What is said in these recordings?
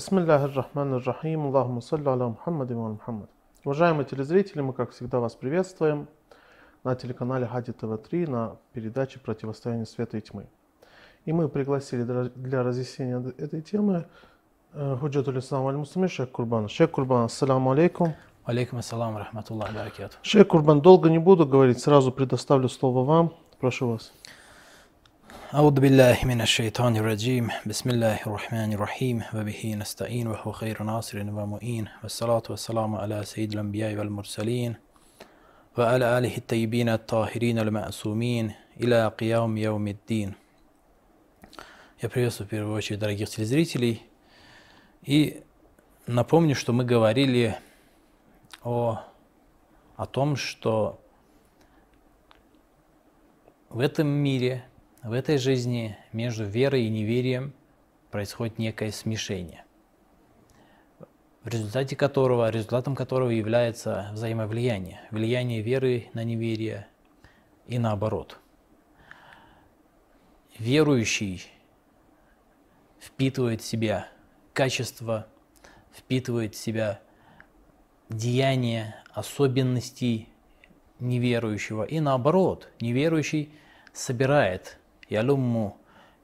Бисмиллахи рахмани рахим, Аллахумма салли аля Мухаммад Мухаммад. Уважаемые телезрители, мы, как всегда, вас приветствуем на телеканале Хади ТВ-3 на передаче «Противостояние света и тьмы». И мы пригласили для разъяснения этой темы э, Худжатуль Ислам Аль Муслими Шейх Курбан. Шейх Курбан, ассаламу алейкум. Алейкум ассалам, рахматуллах, баракату. Шейх Курбан, долго не буду говорить, сразу предоставлю слово вам. Прошу вас. أعوذ بالله من الشيطان الرجيم بسم الله الرحمن الرحيم وبه نستعين وهو خير ناصر ومؤين والصلاة والسلام على سيد الأنبياء والمرسلين وعلى آله الطيبين الطاهرين المعصومين إلى قيام يوم الدين Я приветствую в первую очередь дорогих телезрителей и напомню, что мы говорили о, о том, что в этом мире в этой жизни между верой и неверием происходит некое смешение, в результате которого, результатом которого является взаимовлияние, влияние веры на неверие и наоборот. Верующий впитывает в себя качество, впитывает в себя деяния, особенности неверующего. И наоборот, неверующий собирает ялумму,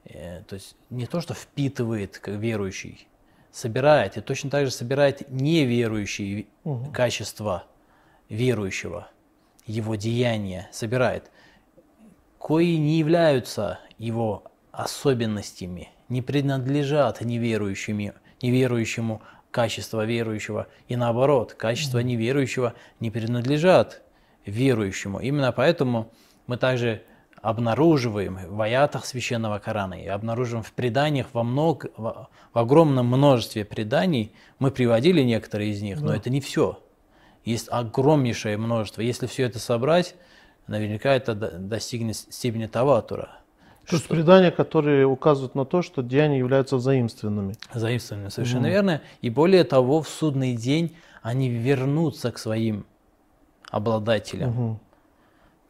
э, то есть не то, что впитывает как верующий, собирает, и точно так же собирает неверующие угу. качества верующего, его деяния собирает, кои не являются его особенностями, не принадлежат неверующими, неверующему качество верующего, и наоборот, качество неверующего не принадлежат верующему. Именно поэтому мы также обнаруживаем в аятах Священного Корана и обнаруживаем в преданиях во много, в, в огромном множестве преданий, мы приводили некоторые из них, да. но это не все. Есть огромнейшее множество. Если все это собрать, наверняка это достигнет степени таватура. То есть предания, которые указывают на то, что деяния являются взаимственными. Взаимственными, совершенно угу. верно. И более того, в судный день они вернутся к своим обладателям. Угу.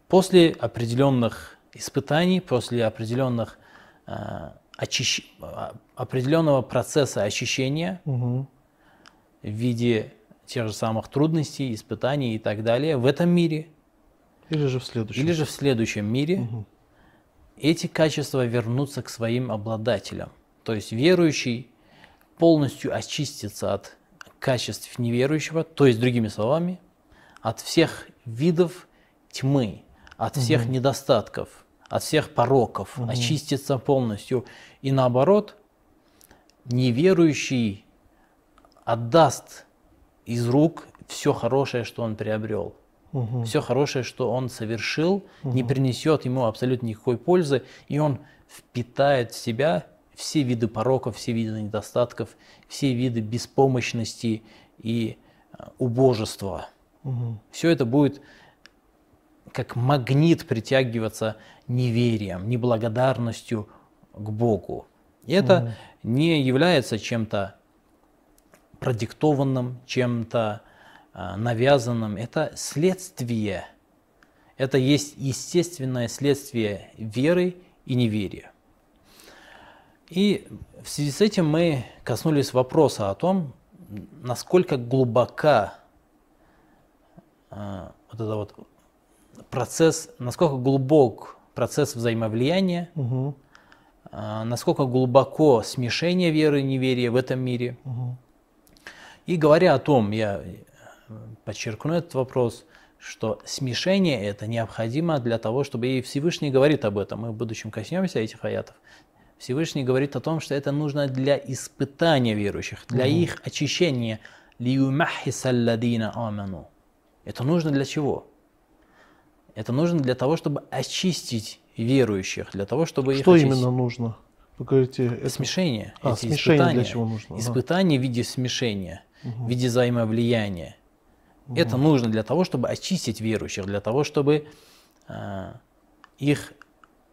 После определенных испытаний, после определенных, э, очищ... определенного процесса очищения угу. в виде тех же самых трудностей, испытаний и так далее в этом мире. Или же в следующем. Или же в следующем мире. Угу. Эти качества вернутся к своим обладателям. То есть верующий полностью очистится от качеств неверующего, то есть, другими словами, от всех видов тьмы, от всех угу. недостатков, от всех пороков, угу. очистится полностью. И наоборот, неверующий отдаст из рук все хорошее, что он приобрел. Угу. Все хорошее, что он совершил, угу. не принесет ему абсолютно никакой пользы, и он впитает в себя все виды пороков, все виды недостатков, все виды беспомощности и э, убожества. Угу. Все это будет как магнит притягиваться неверием, неблагодарностью к Богу. И это угу. не является чем-то продиктованным, чем-то э, навязанным. Это следствие. Это есть естественное следствие веры и неверия. И в связи с этим мы коснулись вопроса о том, насколько глубока э, вот эта вот процесс, насколько глубок процесс взаимовлияния, угу. насколько глубоко смешение веры и неверия в этом мире. Угу. И говоря о том, я подчеркну этот вопрос, что смешение это необходимо для того, чтобы и Всевышний говорит об этом, мы в будущем коснемся этих аятов. Всевышний говорит о том, что это нужно для испытания верующих, для угу. их очищения. Это нужно для чего? Это нужно для того, чтобы очистить верующих, для того, чтобы Что их именно нужно? Вы говорите, это... Смешение. А, эти смешение испытания, для чего нужно? Испытания в виде смешения, угу. в виде взаимовлияния. Угу. Это нужно для того, чтобы очистить верующих, для того, чтобы э, их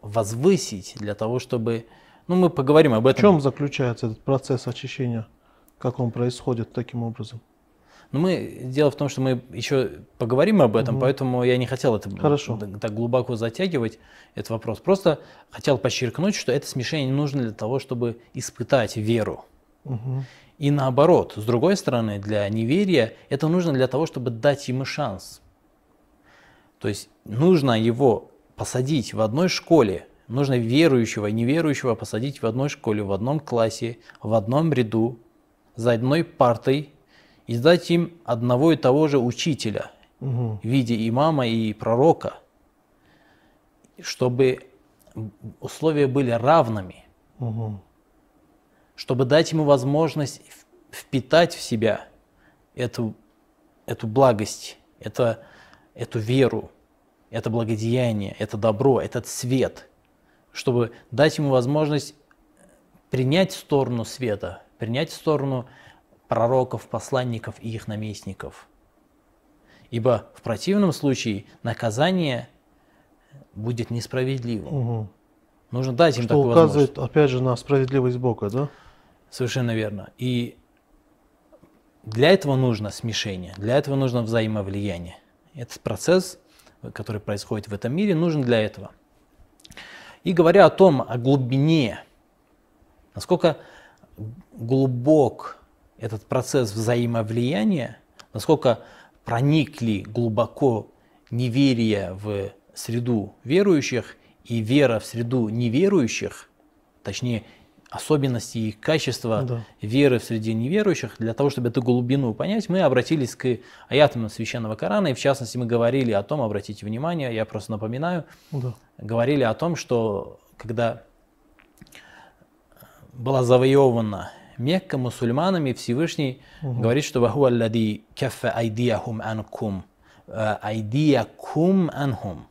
возвысить, для того, чтобы... Ну, мы поговорим об этом. В чем заключается этот процесс очищения? Как он происходит таким образом? Но мы, дело в том, что мы еще поговорим об этом, угу. поэтому я не хотел это Хорошо. так глубоко затягивать, этот вопрос. Просто хотел подчеркнуть, что это смешение нужно для того, чтобы испытать веру. Угу. И наоборот, с другой стороны, для неверия это нужно для того, чтобы дать ему шанс. То есть нужно его посадить в одной школе, нужно верующего и неверующего посадить в одной школе, в одном классе, в одном ряду, за одной партой и дать им одного и того же учителя Мгм. в виде имама и пророка, чтобы условия были равными, Мгм. чтобы дать ему возможность впитать в себя эту, эту благость, это, эту веру, это благодеяние, это добро, этот свет, чтобы дать ему возможность принять сторону света, принять сторону пророков, посланников и их наместников. Ибо в противном случае наказание будет несправедливым. Мгм. Нужно дать им Что такую возможность. указывает, опять же, на справедливость Бога, да? Совершенно верно. И для этого нужно смешение, для этого нужно взаимовлияние. Этот процесс, который происходит в этом мире, нужен для этого. И говоря о том, о глубине, насколько глубок этот процесс взаимовлияния, насколько проникли глубоко неверие в среду верующих и вера в среду неверующих, точнее, особенности и качества Да. веры в среде неверующих, для того, чтобы эту глубину понять, мы обратились к аятам Священного Корана, и в частности мы говорили о том, обратите внимание, я просто напоминаю, Да. говорили о том, что когда была завоевана Мекка мусульманами, Всевышний говорит, что «Вахуа аллади каффа айдияхум анкум, э, айдиякум анхум».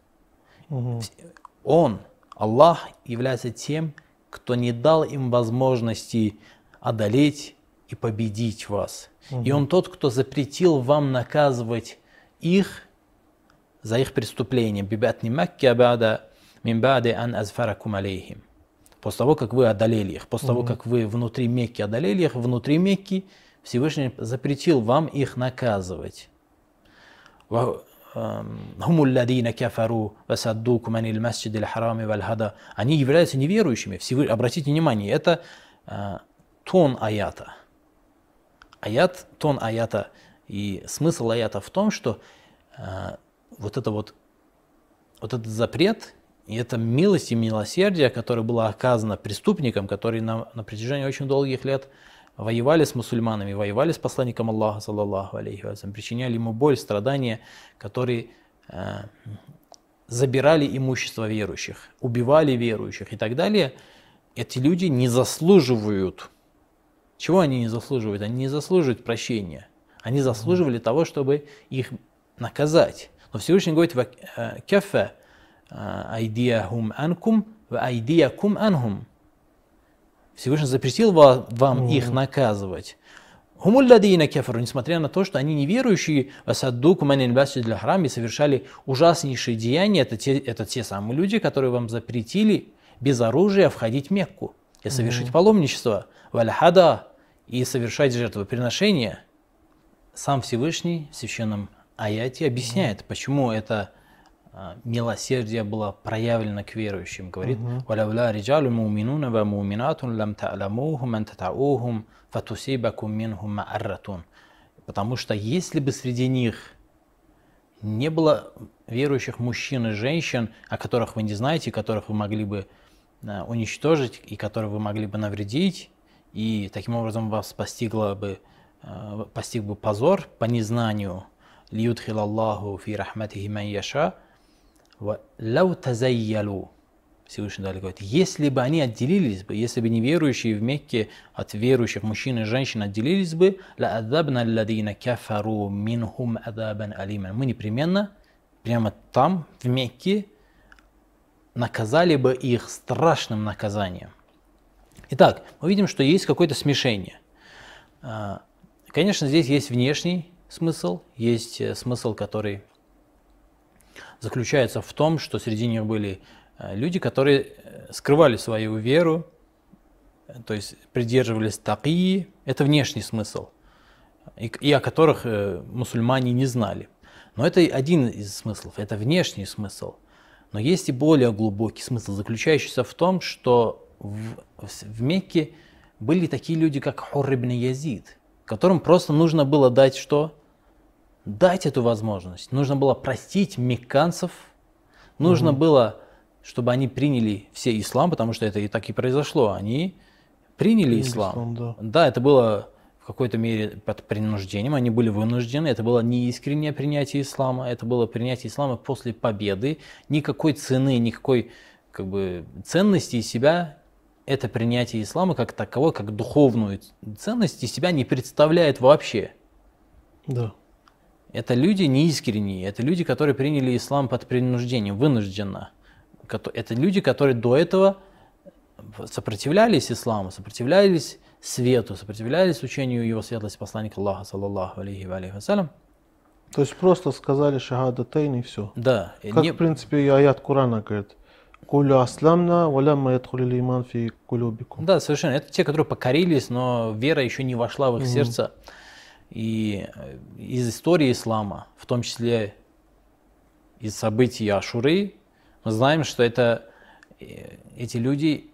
Он, Аллах, является тем, кто не дал им возможности одолеть и победить вас. И Он тот, кто запретил вам наказывать их за их преступления. Бибатни Макка бада мин баде ан азфаракум алейхим после того, как вы одолели их, после угу. того, как вы внутри Мекки одолели их, внутри Мекки Всевышний запретил вам их наказывать. Эм, Они являются неверующими. Обратите внимание, это э, тон аята. Аят, тон аята и смысл аята в том, что э, вот это вот, вот этот запрет и это милость и милосердие, которое было оказано преступникам, которые на, на протяжении очень долгих лет воевали с мусульманами, воевали с посланником Аллаха, саллаллаху алейхи вассалям, причиняли ему боль, страдания, которые э, забирали имущество верующих, убивали верующих и так далее, эти люди не заслуживают. Чего они не заслуживают? Они не заслуживают прощения. Они заслуживали того, чтобы их наказать. Но Всевышний говорит, «Ва- э, «Кафа э, айдияхум анкум, ва айдиякум анхум». Всевышний запретил ва- вам их наказывать. Хумулладина кефару, несмотря на то, что они неверующие, васаддуку манин для храм и совершали ужаснейшие деяния, это те, это те самые люди, которые вам запретили без оружия входить в Мекку и совершить паломничество, вальхада, и совершать жертвоприношения. Сам Всевышний в священном аяте объясняет, почему это а, милосердие было проявлено к верующим. Говорит, «Валяуля риджалю муминуна ва муминатун лам та'ламухум ан татаухум фатусибакум минхум ма'арратун». Потому что если бы среди них не было верующих мужчин и женщин, о которых вы не знаете, которых вы могли бы э, уничтожить и которые вы могли бы навредить, и таким образом вас постигло бы, э, постиг бы позор по незнанию, «Лиюдхил Аллаху фи рахматихи ман яша», Лау тазайялу. Всевышний далее говорит, если бы они отделились бы, если бы неверующие в Мекке от верующих мужчин и женщин отделились бы, кафару минхум алиман. Мы непременно прямо там, в Мекке, наказали бы их страшным наказанием. Итак, мы видим, что есть какое-то смешение. А, конечно, здесь есть внешний смысл, есть э, смысл, который заключается в том, что среди них были э, люди, которые э, скрывали свою веру, э, то есть придерживались такии, это внешний смысл, и, и о которых мусульмане не знали. Но это один из смыслов, это внешний смысл. Но есть и более глубокий смысл, заключающийся в том, что в, в Мекке были такие люди, как Хур ибн Язид, которым просто нужно было дать что? Дать эту возможность. Нужно было простить мекканцев, нужно угу. было, чтобы они приняли все ислам, потому что это и так и произошло. Они приняли, приняли ислам. ислам да. да, это было в какой-то мере под принуждением, они были вынуждены, это было не искреннее принятие ислама, это было принятие ислама после победы, никакой цены, никакой как бы, ценности из себя это принятие ислама как таковой, как духовную ценность из себя не представляет вообще. Да. Это люди неискренние, это люди, которые приняли ислам под принуждением, вынужденно. Это люди, которые до этого сопротивлялись исламу, сопротивлялись свету, сопротивлялись учению его светлости посланника Аллаха, саллаллаху алейхи ва алейхи вассалям. То есть просто сказали шахада тайн и все. Да. Как не... в принципе и аят Курана говорит. Кулю аслямна валямма ядхулили иман фи кулюбикум. Да, совершенно. Это те, которые покорились, но вера еще не вошла в их mm-hmm. сердце. И э, из истории ислама, в том числе из событий Ашуры, мы знаем, что это э, эти люди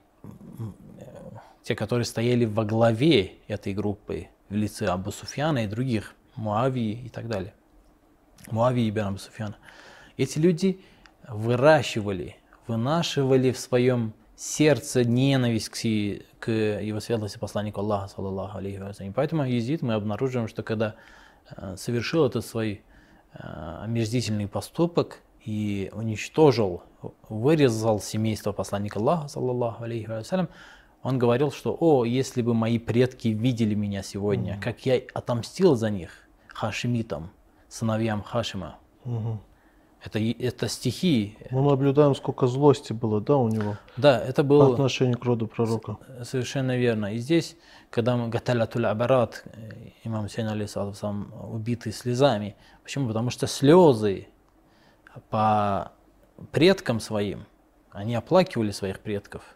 те, которые стояли во главе этой группы в лице Абу Суфьяна и других, Муавии и так далее. Муавии и Абу Суфьяна. Эти люди выращивали, вынашивали в своем сердце ненависть к, к его светлости посланнику Аллаха, саллаллаху алейхи вассалям. Поэтому Езид мы обнаруживаем, что когда э, совершил этот свой э, омерзительный поступок и уничтожил, вырезал семейство посланника Аллаха, саллаллаху алейхи вассалям, он говорил, что «О, если бы мои предки видели меня сегодня, mm как я отомстил за них хашимитам, сыновьям Хашима». mm Это, это стихи. Мы наблюдаем, сколько злости было, да, у него? Да, это было... По отношению к роду пророка. Совершенно верно. И здесь, когда мы Гаталятуль Абарат, э, имам Сейн сам убитый слезами. Почему? Потому что слезы по предкам своим, они оплакивали своих предков –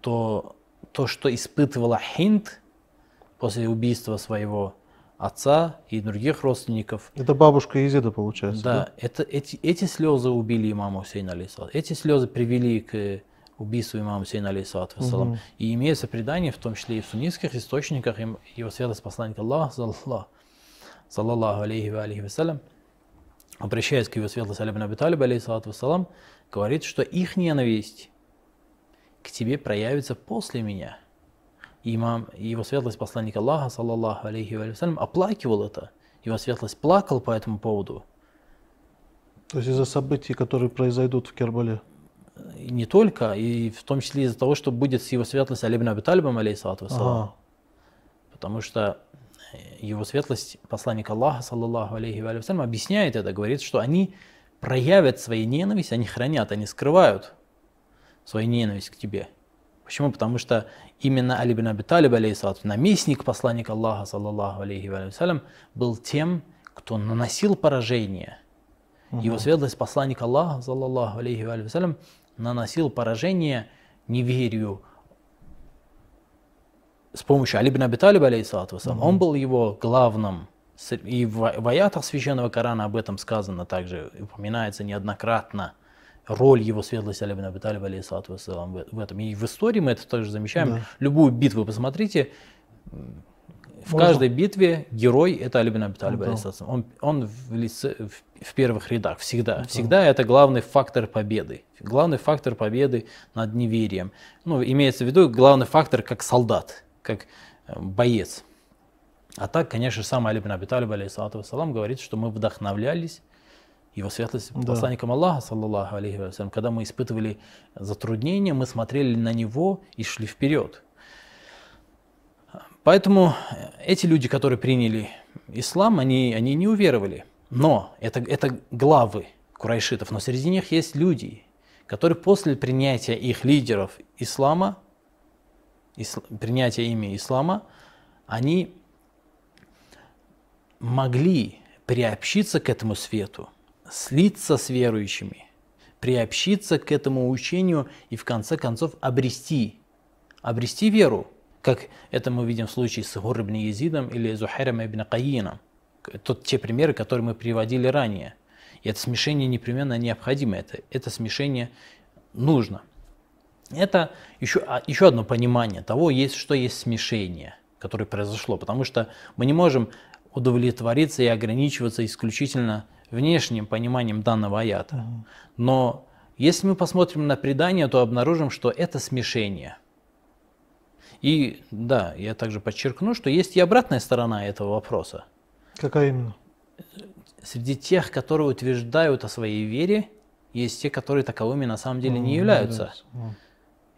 то то, что испытывала Хинд после убийства своего отца и других родственников. Это бабушка Езида, получается, да? Да, это, эти, эти слезы убили имама Хусейна, алейсалат. Эти слезы привели к убийству имама Хусейна, алейсалат. Угу. И имеется предание, в том числе и в суннитских источниках, его святость посланника Аллаха, саллаллаху алейхи ва алейхи вассалям, обращаясь к его светлости Алибн Аби Талиб, алейхиссалату вассалам, говорит, что их ненависть к тебе проявится после меня. Имам, его светлость посланник Аллаха, саллаллаху алейхи вассалям, оплакивал это. Его светлость плакал по этому поводу. То есть из-за событий, которые произойдут в Кербале? Не только, и в том числе из-за того, что будет с его светлостью Алибн Аби Талибом, алейхиссалату ага. Потому что его светлость, посланник Аллаха, саллаллаху алейхи вассалям, объясняет это, говорит, что они проявят свои ненависть, они хранят, они скрывают свою ненависть к тебе. Почему? Потому что именно Али бин Аби Талиб, алейхиссалату, наместник посланника Аллаха, саллаллаху алейхи вассалям, был тем, кто наносил поражение. Угу. Его светлость посланник Аллаха, саллаллаху алейхи вассалям, наносил поражение неверию с помощью Али бин Аби алейхиссалату угу. Он был его главным. И в аятах Священного Корана об этом сказано также, упоминается неоднократно – роль его светлости Али Аби Талиб, алейхиссалату в этом. И в истории мы это тоже замечаем. Да. Любую битву посмотрите, в Можно? каждой битве герой это Али Аби Талиб, да. он, он в, лице, в, в первых рядах, всегда. Да. Всегда это главный фактор победы. Главный фактор победы над неверием. Ну, имеется в виду главный фактор как солдат, как э, боец. А так, конечно, сам Али бин Аби Талиб, алейхиссалату говорит, что мы вдохновлялись его светлость да. посланником Аллаха, саллаллаху алейхи вассалям, когда мы испытывали затруднения, мы смотрели на него и шли вперед. Поэтому эти люди, которые приняли ислам, они, они не уверовали. Но это, это главы курайшитов. Но среди них есть люди, которые после принятия их лидеров ислама, ис, принятия ими ислама, они могли приобщиться к этому свету слиться с верующими, приобщиться к этому учению и в конце концов обрести, обрести веру, как это мы видим в случае с Гур ибн Езидом или Зухайром ибн Каином. Тот, те примеры, которые мы приводили ранее. И это смешение непременно необходимо, это, это смешение нужно. Это еще, а, еще одно понимание того, есть, что есть смешение, которое произошло. Потому что мы не можем удовлетвориться и ограничиваться исключительно внешним пониманием данного аята. Но если мы посмотрим на предание, то обнаружим, что это смешение. И да, я также подчеркну, что есть и обратная сторона этого вопроса. Какая именно? Среди тех, которые утверждают о своей вере, есть те, которые таковыми на самом деле не являются.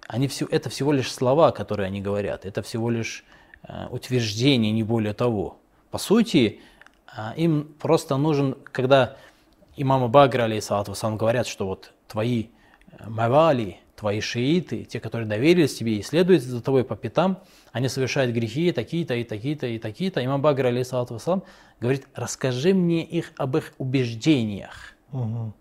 Они все, это всего лишь слова, которые они говорят. Это всего лишь э, утверждение, не более того. По сути, им просто нужен, когда имама Багра, алейсалату сам говорят, что вот твои э, мавали, твои шииты, те, которые доверились тебе и следуют за тобой по пятам, они совершают грехи такие-то и такие-то и такие-то. Имам Багр, алейсалату вассалам, говорит, расскажи мне их об их убеждениях. Угу.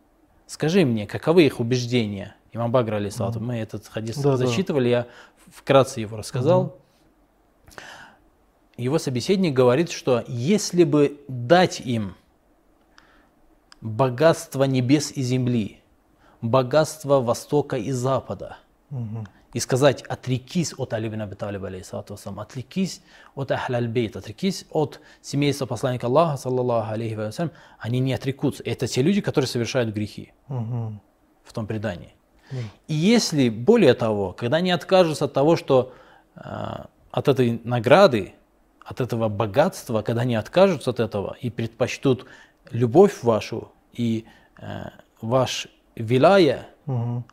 Скажи мне, каковы их убеждения? Имам Багр, алейсалату, мы этот хадис Да, да. зачитывали, я вкратце его рассказал. Его собеседник говорит, что если бы дать им богатство небес и земли, богатство Востока и Запада, и сказать, отрекись от Али бин Аби Талиба, отрекись от Ахляль Бейт, отрекись от семейства посланника Аллаха, саллаллаху алейхи вассалям, они не отрекутся. Это те люди, которые совершают грехи Угу. в том предании. И если, более того, когда они откажутся от того, что э, от этой награды, от этого богатства, когда они откажутся от этого и предпочтут любовь вашу и э, ваш вилая, Угу.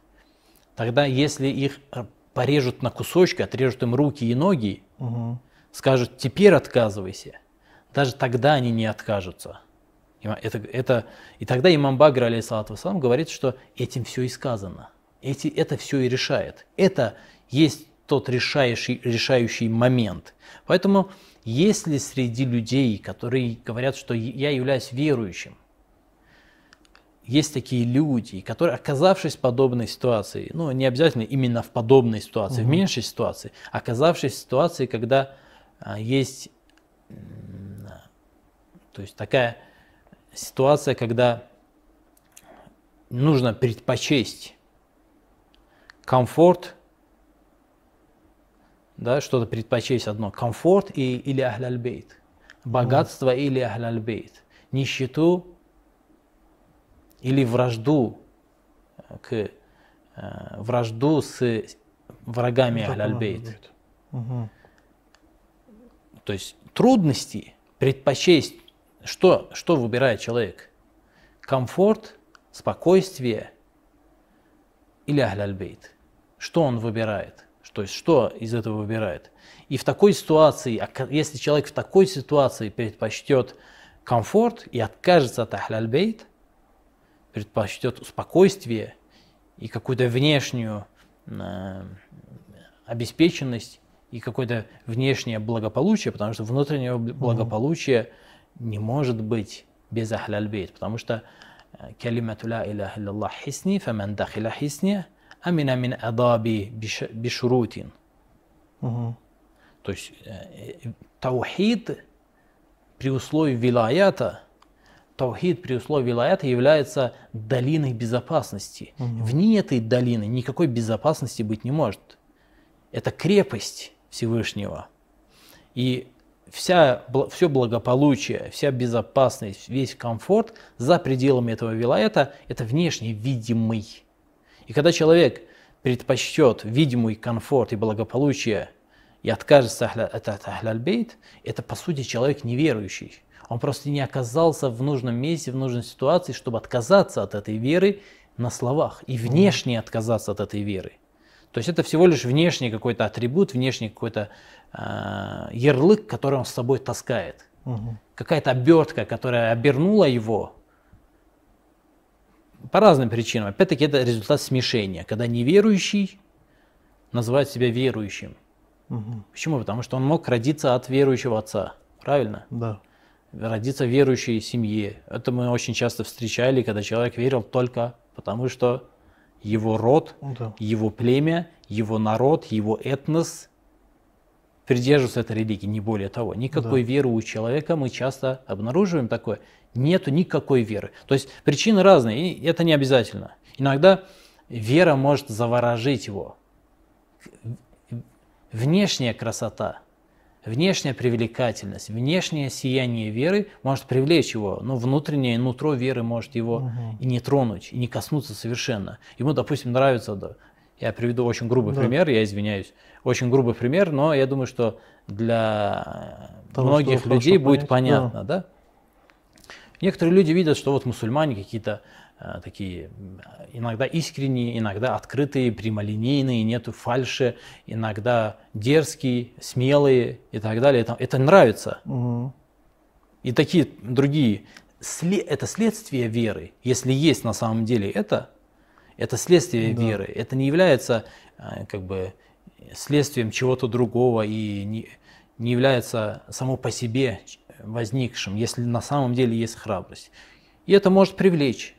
тогда если их порежут на кусочки, отрежут им руки и ноги, Угу. скажут, теперь отказывайся, даже тогда они не откажутся. Это, это, и тогда имам Багр, алейхиссалату вассалам, говорит, что этим все и сказано. Эти, это все и решает. Это есть тот решающий, решающий момент. Поэтому если среди людей, которые говорят, что я являюсь верующим, есть такие люди, которые, оказавшись в подобной ситуации, ну, не обязательно именно в подобной ситуации, в меньшей ситуации, оказавшись в ситуации, когда а, есть, то есть такая ситуация, когда нужно предпочесть комфорт, да, что-то предпочесть одно, комфорт и, или ахляльбейт, богатство или ахляльбейт, нищету или вражду к э, вражду с врагами Ахляльбейт. Угу. То есть трудности предпочесть, что, что выбирает человек? Комфорт, спокойствие или Ахляльбейт? Что он выбирает? То есть что из этого выбирает? И в такой ситуации, а если человек в такой ситуации предпочтет комфорт и откажется от Ахляльбейт, предпочтет спокойствие и какую-то внешнюю э, обеспеченность и какое-то внешнее благополучие, потому что внутреннего бл- благополучия не может быть без ахляльбейт, потому что э, калимату ла илляллах хисни, фаман дахиля хисни, амина мин адаби биш- бишурутин. Угу. То есть э, таухид при условии вилаята, таухид при условии вилаята является долиной безопасности. Вне этой долины никакой безопасности быть не может. Это крепость Всевышнего. И вся, все благополучие, вся безопасность, весь комфорт за пределами этого вилаята – это внешне видимый. И когда человек предпочтет видимый комфорт и благополучие и откажется от ахляльбейт, это по сути человек неверующий. Он просто не оказался в нужном месте, в нужной ситуации, чтобы отказаться от этой веры на словах и внешне отказаться от этой веры. То есть это всего лишь внешний какой-то атрибут, внешний какой-то э, ярлык, который он с собой таскает. Угу. Какая-то обертка, которая обернула его по разным причинам. Опять-таки это результат смешения, когда неверующий называет себя верующим. Угу. Почему? Потому что он мог родиться от верующего отца. Правильно? Да. Родиться в верующей семье. Это мы очень часто встречали, когда человек верил только потому, что его род, Да. его племя, его народ, его этнос придерживаются этой религии, не более того. Никакой Да. веры у человека мы часто обнаруживаем такое. Нету никакой веры. То есть причины разные, и это не обязательно. Иногда вера может заворожить его. внешняя красота, внешняя привлекательность, внешнее сияние веры может привлечь его, но внутреннее нутро веры может его угу. и не тронуть, и не коснуться совершенно. Ему, допустим, нравится, да, я приведу очень грубый да. пример, я извиняюсь, очень грубый пример, но я думаю, что для Того, многих людей будет понять. понятно, да. да? Некоторые люди видят, что вот мусульмане какие-то Э, такие иногда искренние, иногда открытые, прямолинейные, нету фальши, иногда дерзкие, смелые и так далее. Это, это нравится. Угу. И такие другие. Это следствие веры. Если есть на самом деле это, это следствие да. веры. Это не является э, как бы следствием чего-то другого и не, не является само по себе возникшим, если на самом деле есть храбрость. И это может привлечь.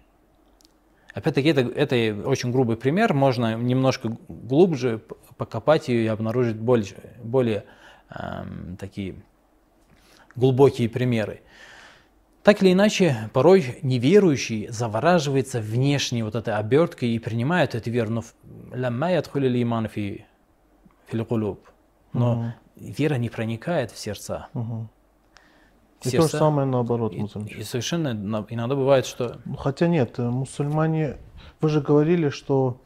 Опять-таки, это, это очень грубый пример, можно немножко глубже покопать и обнаружить более, более эм, такие глубокие примеры. Так или иначе, порой неверующий завораживается внешней вот этой оберткой и принимает эту веру. Но вера не проникает в сердца. Угу. И сердца. то же самое наоборот. И, и совершенно иногда бывает, что... Ну, хотя нет, э, мусульмане... Вы же говорили, что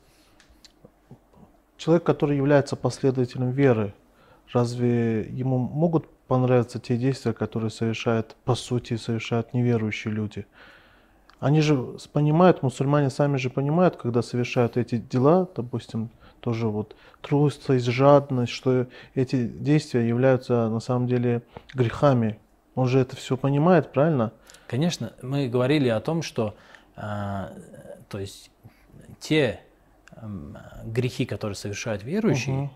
человек, который является последователем веры, разве ему могут понравиться те действия, которые совершают, по сути, совершают неверующие люди? Они же понимают, мусульмане сами же понимают, когда совершают эти дела, допустим, тоже вот трусость, жадность, что эти действия являются на самом деле грехами, он же это все понимает, правильно? Конечно, мы говорили о том, что э, то есть те э, грехи, которые совершают верующие, угу.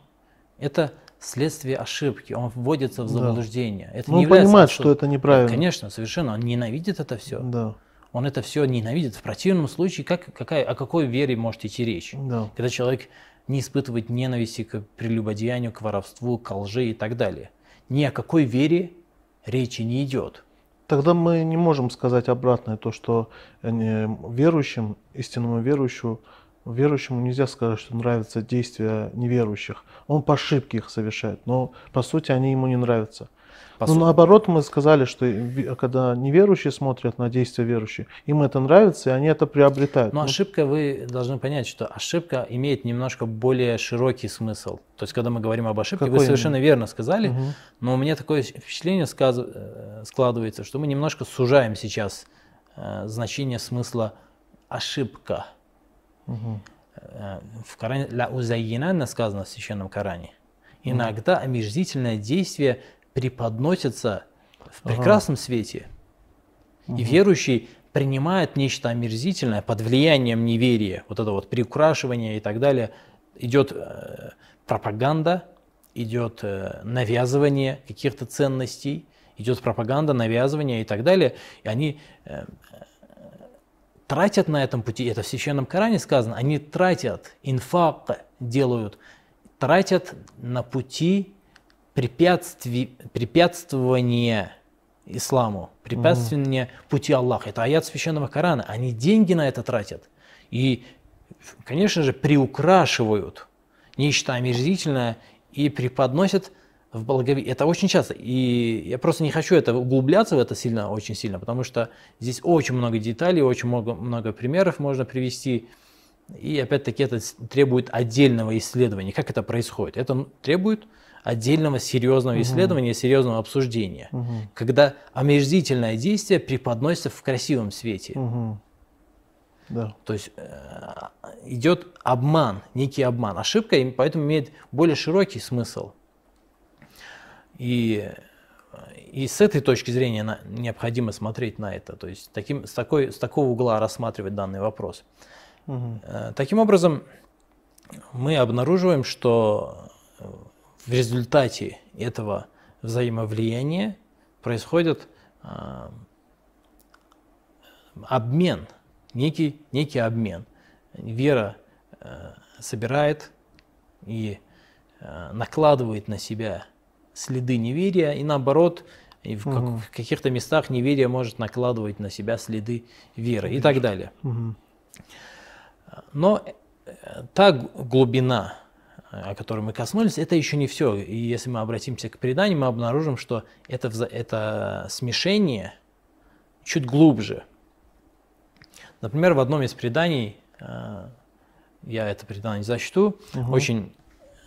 это следствие ошибки, он вводится в заблуждение. Да. Это ну, не он понимает, что это неправильно. Конечно, совершенно, он ненавидит это все. Да. Он это все ненавидит. В противном случае, как, какая, о какой вере может идти речь? Да. Когда человек не испытывает ненависти к прелюбодеянию, к воровству, к лжи и так далее. Ни о какой вере речи не идет. Тогда мы не можем сказать обратное, то, что верующим, истинному верующему, верующему нельзя сказать, что нравятся действия неверующих. Он по ошибке их совершает, но по сути они ему не нравятся. Ну, наоборот, мы сказали, что когда неверующие смотрят на действия верующих, им это нравится, и они это приобретают. Но ну, ошибка, вы должны понять, что ошибка имеет немножко более широкий смысл. То есть, когда мы говорим об ошибке, Какой вы совершенно именно? верно сказали, угу. но у меня такое впечатление э, складывается, что мы немножко сужаем сейчас э, значение смысла ошибка. Угу. В Коране «Ля узайина» сказано в Священном Коране. Иногда омерзительное действие преподносится в прекрасном ага. свете. Угу. И верующий принимает нечто омерзительное под влиянием неверия, вот это вот приукрашивание и так далее, идет э, пропаганда, идет э, навязывание каких-то ценностей, идет пропаганда, навязывание и так далее, и они тратят на этом пути, это в Священном Коране сказано, они тратят, инфак делают, тратят на пути препятствий, препятствование исламу, препятствование угу. пути Аллаха. Это аят священного Корана. Они деньги на это тратят. И, конечно же, приукрашивают нечто омерзительное и преподносят в благове. Это очень часто. И я просто не хочу это углубляться в это сильно, очень сильно, потому что здесь очень много деталей, очень много, много примеров можно привести. И опять-таки это требует отдельного исследования. Как это происходит? Это требует отдельного серьезного исследования, серьезного обсуждения, угу. когда омерзительное действие преподносится в красивом свете. Угу. Да. То есть э, идет обман, некий обман. Ошибка поэтому имеет более широкий смысл. И, и с этой точки зрения на, необходимо смотреть на это, то есть таким, с, такой, с такого угла рассматривать данный вопрос. Угу. Э, таким образом, мы обнаруживаем, что в результате этого взаимовлияния происходит э, обмен, некий, некий обмен. Вера э, собирает и э, накладывает на себя следы неверия, и наоборот, и в, угу. как, в каких-то местах неверие может накладывать на себя следы веры и так далее. Угу. Но та глубина о которой мы коснулись, это еще не все. И если мы обратимся к преданию, мы обнаружим, что это, это смешение чуть глубже. Например, в одном из преданий, э, я это предание зачту, угу. очень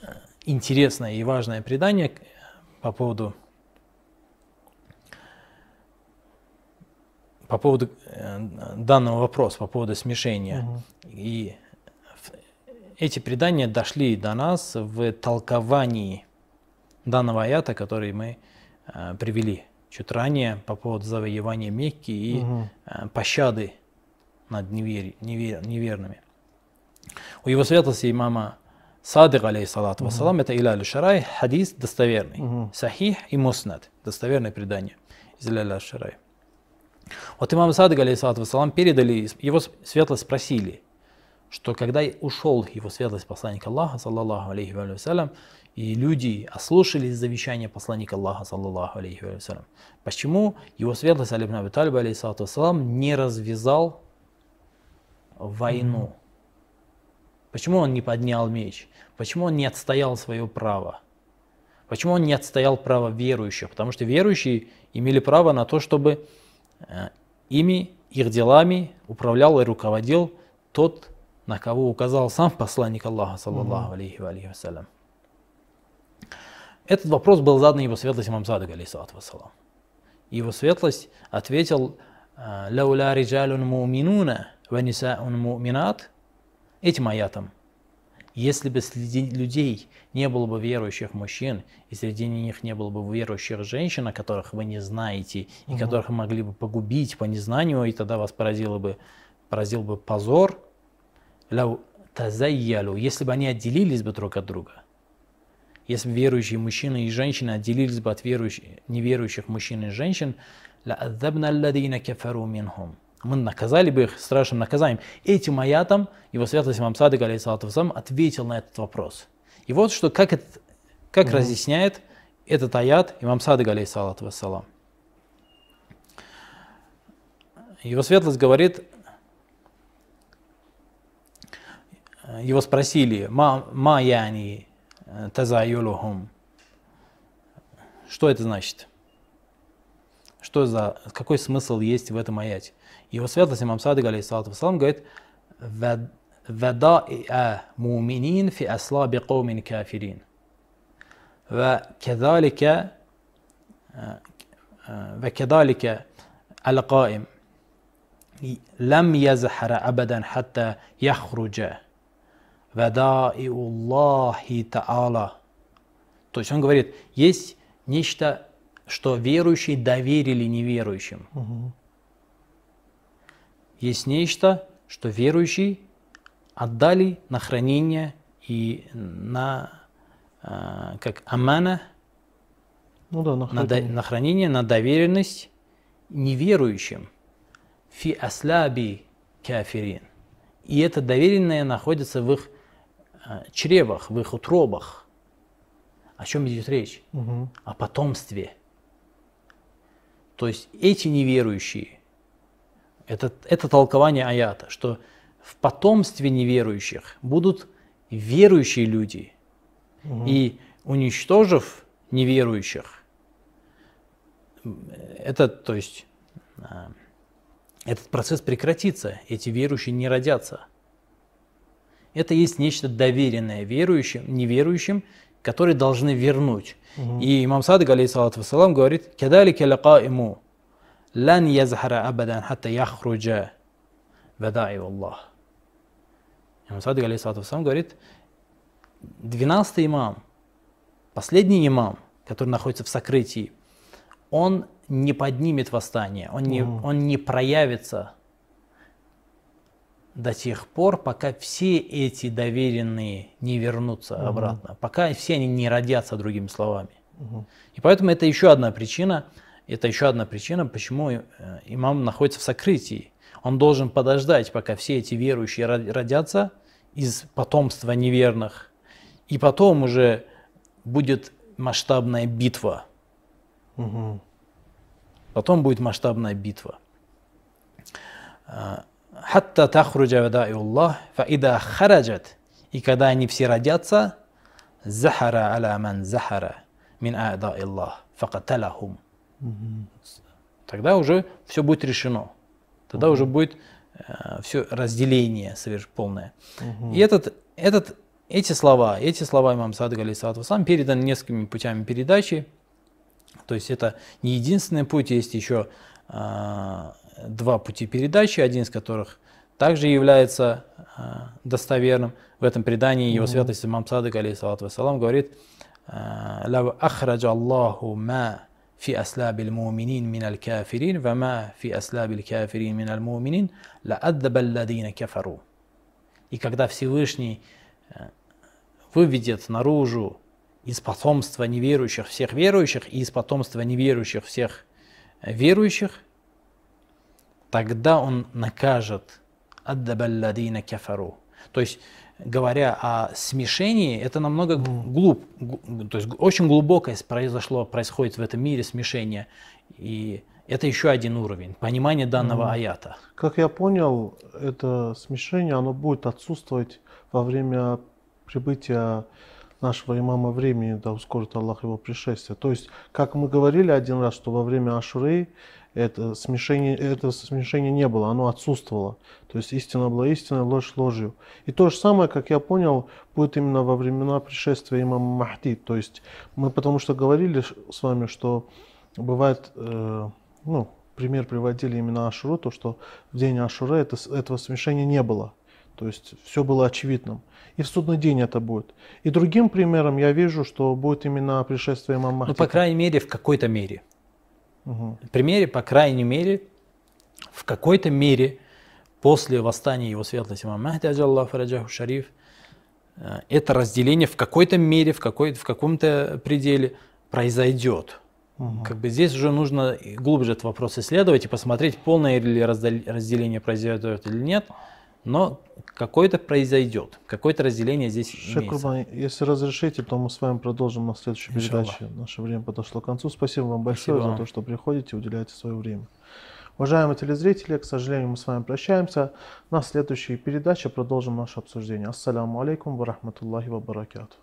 э, интересное и важное предание по поводу по поводу э, данного вопроса, по поводу смешения. Угу. И эти предания дошли до нас в толковании данного аята, который мы э, привели чуть ранее по поводу завоевания Мекки и угу. э, пощады над невер, невер, неверными. У его светлости имама Садык, алейхиссалату угу. вассалам, это Иляль Шарай, хадис достоверный, угу. сахих и муснад, достоверное предание из Иляль Шарай. Вот имам Садык, алейхиссалату вассалам, передали, его светлость спросили, что когда ушел его светлость посланник Аллаха, саллаллаху алейхи вассалям, и люди ослушались завещания посланника Аллаха, саллаллаху алейхи вассалям, почему его светлость алейхиссалату вассалам, не развязал войну? Почему он не поднял меч? Почему он не отстоял свое право? Почему он не отстоял право верующих? Потому что верующие имели право на то, чтобы э, ими, их делами управлял и руководил тот, на кого указал сам посланник Аллаха, саллаллаху алейхи ва алейхи вассалям. Этот вопрос был задан его светлость имам Садык, алейхиссалату вассалам. Его светлость ответил, «Лауля риджалун муминуна ва нисаун муминат» этим аятом. Если бы среди людей не было бы верующих мужчин, и среди них не было бы верующих женщин, о которых вы не знаете, и угу. которых могли бы погубить по незнанию, и тогда вас поразило бы, поразил бы позор, если бы они отделились бы друг от друга, если бы верующие мужчины и женщины отделились бы от верующих, неверующих мужчин и женщин, мы наказали бы их страшным наказанием. Этим аятом его святость имам Садык, алейхиссалату ответил на этот вопрос. И вот что, как, это, как mm-hmm. разъясняет этот аят имам Садык, алейхиссалату вассалам. Его светлость говорит, его спросили, ма, ма яни э, тазаюлухум, что это значит? Что за, какой смысл есть в этом аяте? Его светлость имам Садык, алейхиссалату вассалам, говорит, ودائع مؤمنين في أصلاب قوم كافرين وكذلك وكذلك القائم لم يزحر أبدا حتى يخرج Вадаиуллахи та'ала. То есть он говорит, есть нечто, что верующие доверили неверующим. Угу. Есть нечто, что верующие отдали на хранение и на э, как амана, ну да, на, хранение. На, на хранение, на доверенность неверующим. Фи аслаби кафирин. И это доверенное находится в их Э, чревах, в их утробах. О чем идет речь? Угу. О потомстве. То есть эти неверующие, это, это толкование аята, что в потомстве неверующих будут верующие люди. Угу. И уничтожив неверующих, это, то есть, э, этот процесс прекратится, эти верующие не родятся. Это есть нечто доверенное верующим, неверующим, которые должны вернуть. Угу. И имам Садык, алейхиссалату вассалам, говорит, «Кадалики лакаиму, лан язхара абадан хатта яхруджа вадаи Аллах». Имам Садык, алейхиссалату вассалам, говорит, двенадцатый имам, последний имам, который находится в сокрытии, он не поднимет восстание, он не, он не проявится до тех пор, пока все эти доверенные не вернутся угу. обратно, пока все они не родятся, другими словами. Угу. И поэтому это еще одна причина, это еще одна причина, почему э, имам находится в сокрытии. Он должен подождать, пока все эти верующие родятся из потомства неверных, и потом уже будет масштабная битва. Угу. Потом будет масштабная битва. А, хатта тахруджа вадаиуллах, фаида хараджат. И когда они все родятся, захара аля ман захара мин а'да Аллах факаталахум. Тогда уже все будет решено. Тогда уже будет э, все разделение полное. И этот, этот, эти слова, эти слова имам Садык алейсалату сам переданы несколькими путями передачи. То есть это не единственный путь, есть еще э, два пути передачи, один из которых также является э, достоверным. В этом предании его святость имам Садык алейсалату вассалам говорит, «Лав ахраджа Аллаху ма في أسلاب المؤمنين من الكافرين وما في أسلاب الكافرين من المؤمنين لأذب الذين كفروا. И когда Всевышний э, выведет наружу из потомства неверующих всех верующих и из потомства неверующих всех э, верующих, тогда он накажет аддабалладина кафару. То есть говоря о смешении, это намного глуб, то есть очень глубокое произошло, происходит в этом мире смешение. И это еще один уровень понимания данного mm. аята. Как я понял, это смешение, оно будет отсутствовать во время прибытия нашего имама времени, да ускорит Аллах его пришествие. То есть, как мы говорили один раз, что во время Ашуры это смешение, это смешение не было, оно отсутствовало. То есть истина была истиной, ложь ложью. И то же самое, как я понял, будет именно во времена пришествия имама Махди. То есть мы потому что говорили с вами, что бывает, э, ну, пример приводили именно Ашуру, то что в день Ашуры это, этого смешения не было. То есть все было очевидным. И в судный день это будет. И другим примером я вижу, что будет именно пришествие имама Махди. Ну, по крайней мере, в какой-то мере. Угу. примере, по крайней мере, в какой-то мере после восстания его светлости имама Махди, Аджаллаху Фараджаху Шариф, э, это разделение в какой-то мере, в, какой, в каком-то пределе произойдет. Угу. Как бы здесь уже нужно глубже этот вопрос исследовать и посмотреть, полное ли разделение произойдет или нет. Но какое-то произойдет, какое-то разделение здесь Шейх имеется. если разрешите, то мы с вами продолжим на следующей передаче. Наше время подошло к концу. Спасибо вам большое Спасибо. за то, что приходите и уделяете свое время. Уважаемые телезрители, к сожалению, мы с вами прощаемся. На следующей передаче продолжим наше обсуждение. Ассаляму алейкум ва рахматуллахи ва баракату.